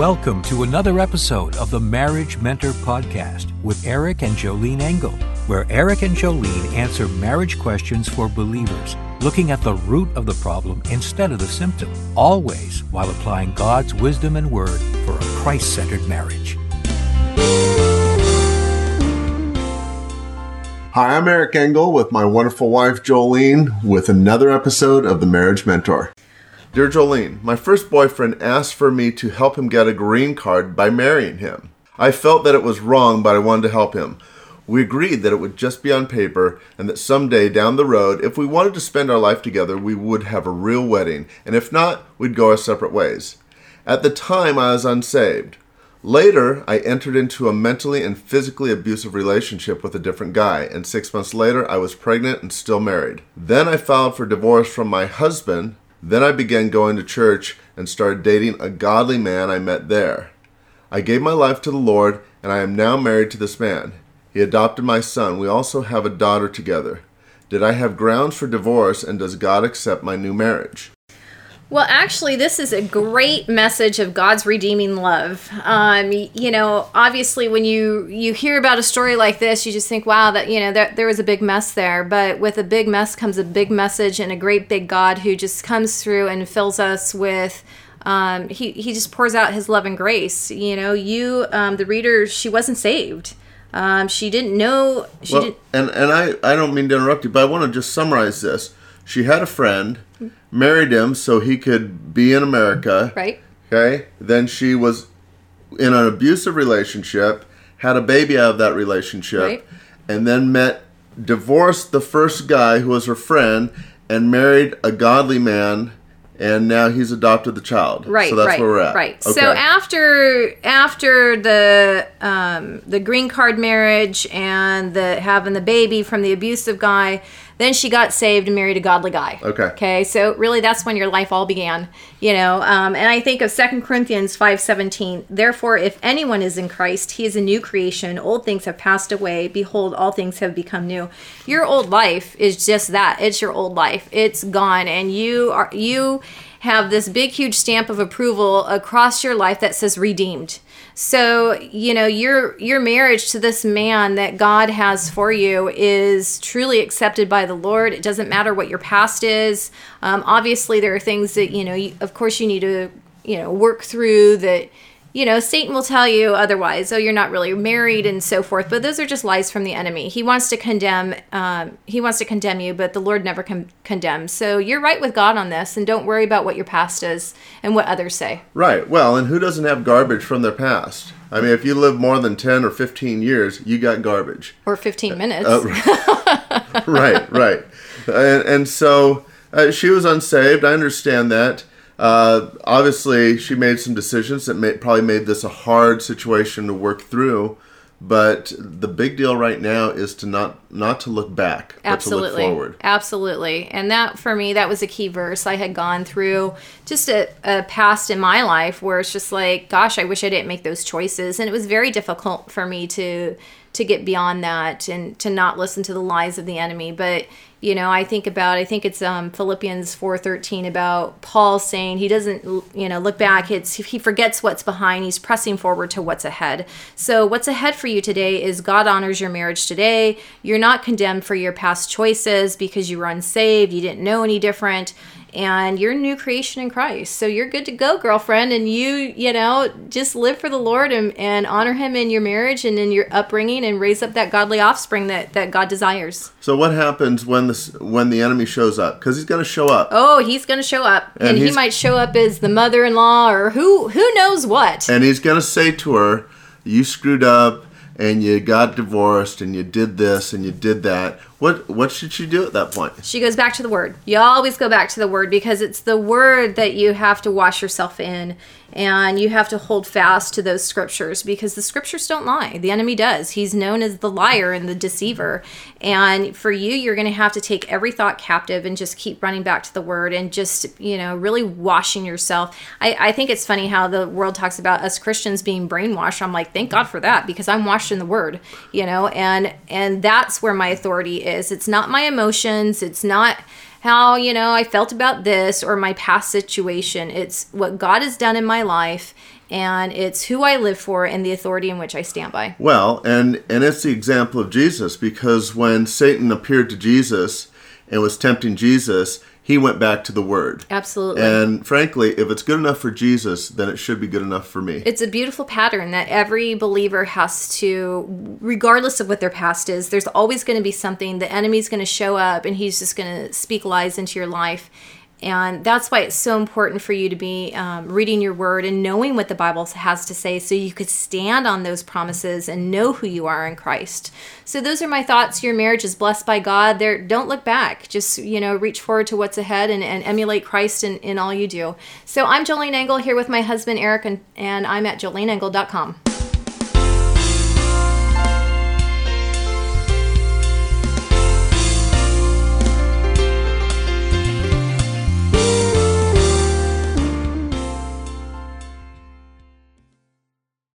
Welcome to another episode of the Marriage Mentor Podcast with Eric and Jolene Engel, where Eric and Jolene answer marriage questions for believers, looking at the root of the problem instead of the symptom, always while applying God's wisdom and word for a Christ centered marriage. Hi, I'm Eric Engel with my wonderful wife Jolene with another episode of the Marriage Mentor. Dear Jolene, my first boyfriend asked for me to help him get a green card by marrying him. I felt that it was wrong, but I wanted to help him. We agreed that it would just be on paper and that someday down the road, if we wanted to spend our life together, we would have a real wedding, and if not, we'd go our separate ways. At the time, I was unsaved. Later, I entered into a mentally and physically abusive relationship with a different guy, and six months later, I was pregnant and still married. Then I filed for divorce from my husband then I began going to church and started dating a godly man I met there. I gave my life to the Lord, and I am now married to this man. He adopted my son. We also have a daughter together. Did I have grounds for divorce, and does God accept my new marriage? Well, actually, this is a great message of God's redeeming love. Um, you know, obviously, when you you hear about a story like this, you just think, "Wow, that you know, there, there was a big mess there." But with a big mess comes a big message and a great big God who just comes through and fills us with. Um, he he just pours out His love and grace. You know, you um, the reader, she wasn't saved. Um, she didn't know. She well, didn't. And and I I don't mean to interrupt you, but I want to just summarize this. She had a friend married him so he could be in America. Right. Okay. Then she was in an abusive relationship, had a baby out of that relationship, right. and then met, divorced the first guy who was her friend, and married a godly man and now he's adopted the child. Right. So that's right, where we're at. Right. Okay. So after after the um, the green card marriage and the having the baby from the abusive guy, then she got saved and married a godly guy. Okay. Okay. So really, that's when your life all began. You know. Um, and I think of Second Corinthians five seventeen. Therefore, if anyone is in Christ, he is a new creation. Old things have passed away. Behold, all things have become new. Your old life is just that. It's your old life. It's gone, and you are you have this big, huge stamp of approval across your life that says redeemed. So, you know, your your marriage to this man that God has for you is truly accepted by the Lord. It doesn't matter what your past is. Um, obviously, there are things that you know. You, of course, you need to you know work through that you know, Satan will tell you otherwise. Oh, you're not really married and so forth. But those are just lies from the enemy. He wants to condemn. Um, he wants to condemn you, but the Lord never con- condemns. So you're right with God on this, and don't worry about what your past is and what others say. Right. Well, and who doesn't have garbage from their past? I mean, if you live more than ten or fifteen years, you got garbage. Or fifteen minutes. Uh, right. Right. And, and so uh, she was unsaved. I understand that. Uh, obviously, she made some decisions that may, probably made this a hard situation to work through. But the big deal right now is to not not to look back, Absolutely. but to look forward. Absolutely, and that for me that was a key verse. I had gone through just a, a past in my life where it's just like, gosh, I wish I didn't make those choices, and it was very difficult for me to to get beyond that and to not listen to the lies of the enemy. But you know i think about i think it's um, philippians 4.13 about paul saying he doesn't you know look back. It's he forgets what's behind. He's pressing forward to what's ahead. So what's ahead for you today is god honors your marriage today. You're not condemned for your past choices because you were unsaved. You didn't know any different and you're a new creation in Christ. So you're good to go, girlfriend. And you, you know, just live for the Lord and, and honor Him in your marriage and in your upbringing and raise up that godly offspring that, that God desires. So what happens when this when the enemy shows up? Because he's going to show up. Oh, he's going to show up, and, and he might show up as the mother-in-law or who who knows what. And he's going to say to her, "You screwed up." and you got divorced and you did this and you did that what what should she do at that point she goes back to the word you always go back to the word because it's the word that you have to wash yourself in and you have to hold fast to those scriptures because the scriptures don't lie. The enemy does. He's known as the liar and the deceiver. And for you, you're going to have to take every thought captive and just keep running back to the word and just, you know, really washing yourself. I, I think it's funny how the world talks about us Christians being brainwashed. I'm like, thank God for that because I'm washed in the word, you know, and and that's where my authority is. It's not my emotions. It's not how, you know, I felt about this or my past situation. It's what God has done in my life and it's who I live for and the authority in which I stand by. Well, and and it's the example of Jesus because when Satan appeared to Jesus and was tempting Jesus, he went back to the word. Absolutely. And frankly, if it's good enough for Jesus, then it should be good enough for me. It's a beautiful pattern that every believer has to, regardless of what their past is, there's always going to be something. The enemy's going to show up and he's just going to speak lies into your life. And that's why it's so important for you to be um, reading your word and knowing what the Bible has to say so you could stand on those promises and know who you are in Christ. So those are my thoughts. Your marriage is blessed by God. There don't look back. Just, you know, reach forward to what's ahead and, and emulate Christ in, in all you do. So I'm Jolene Engel here with my husband Eric and, and I'm at joleneengel.com.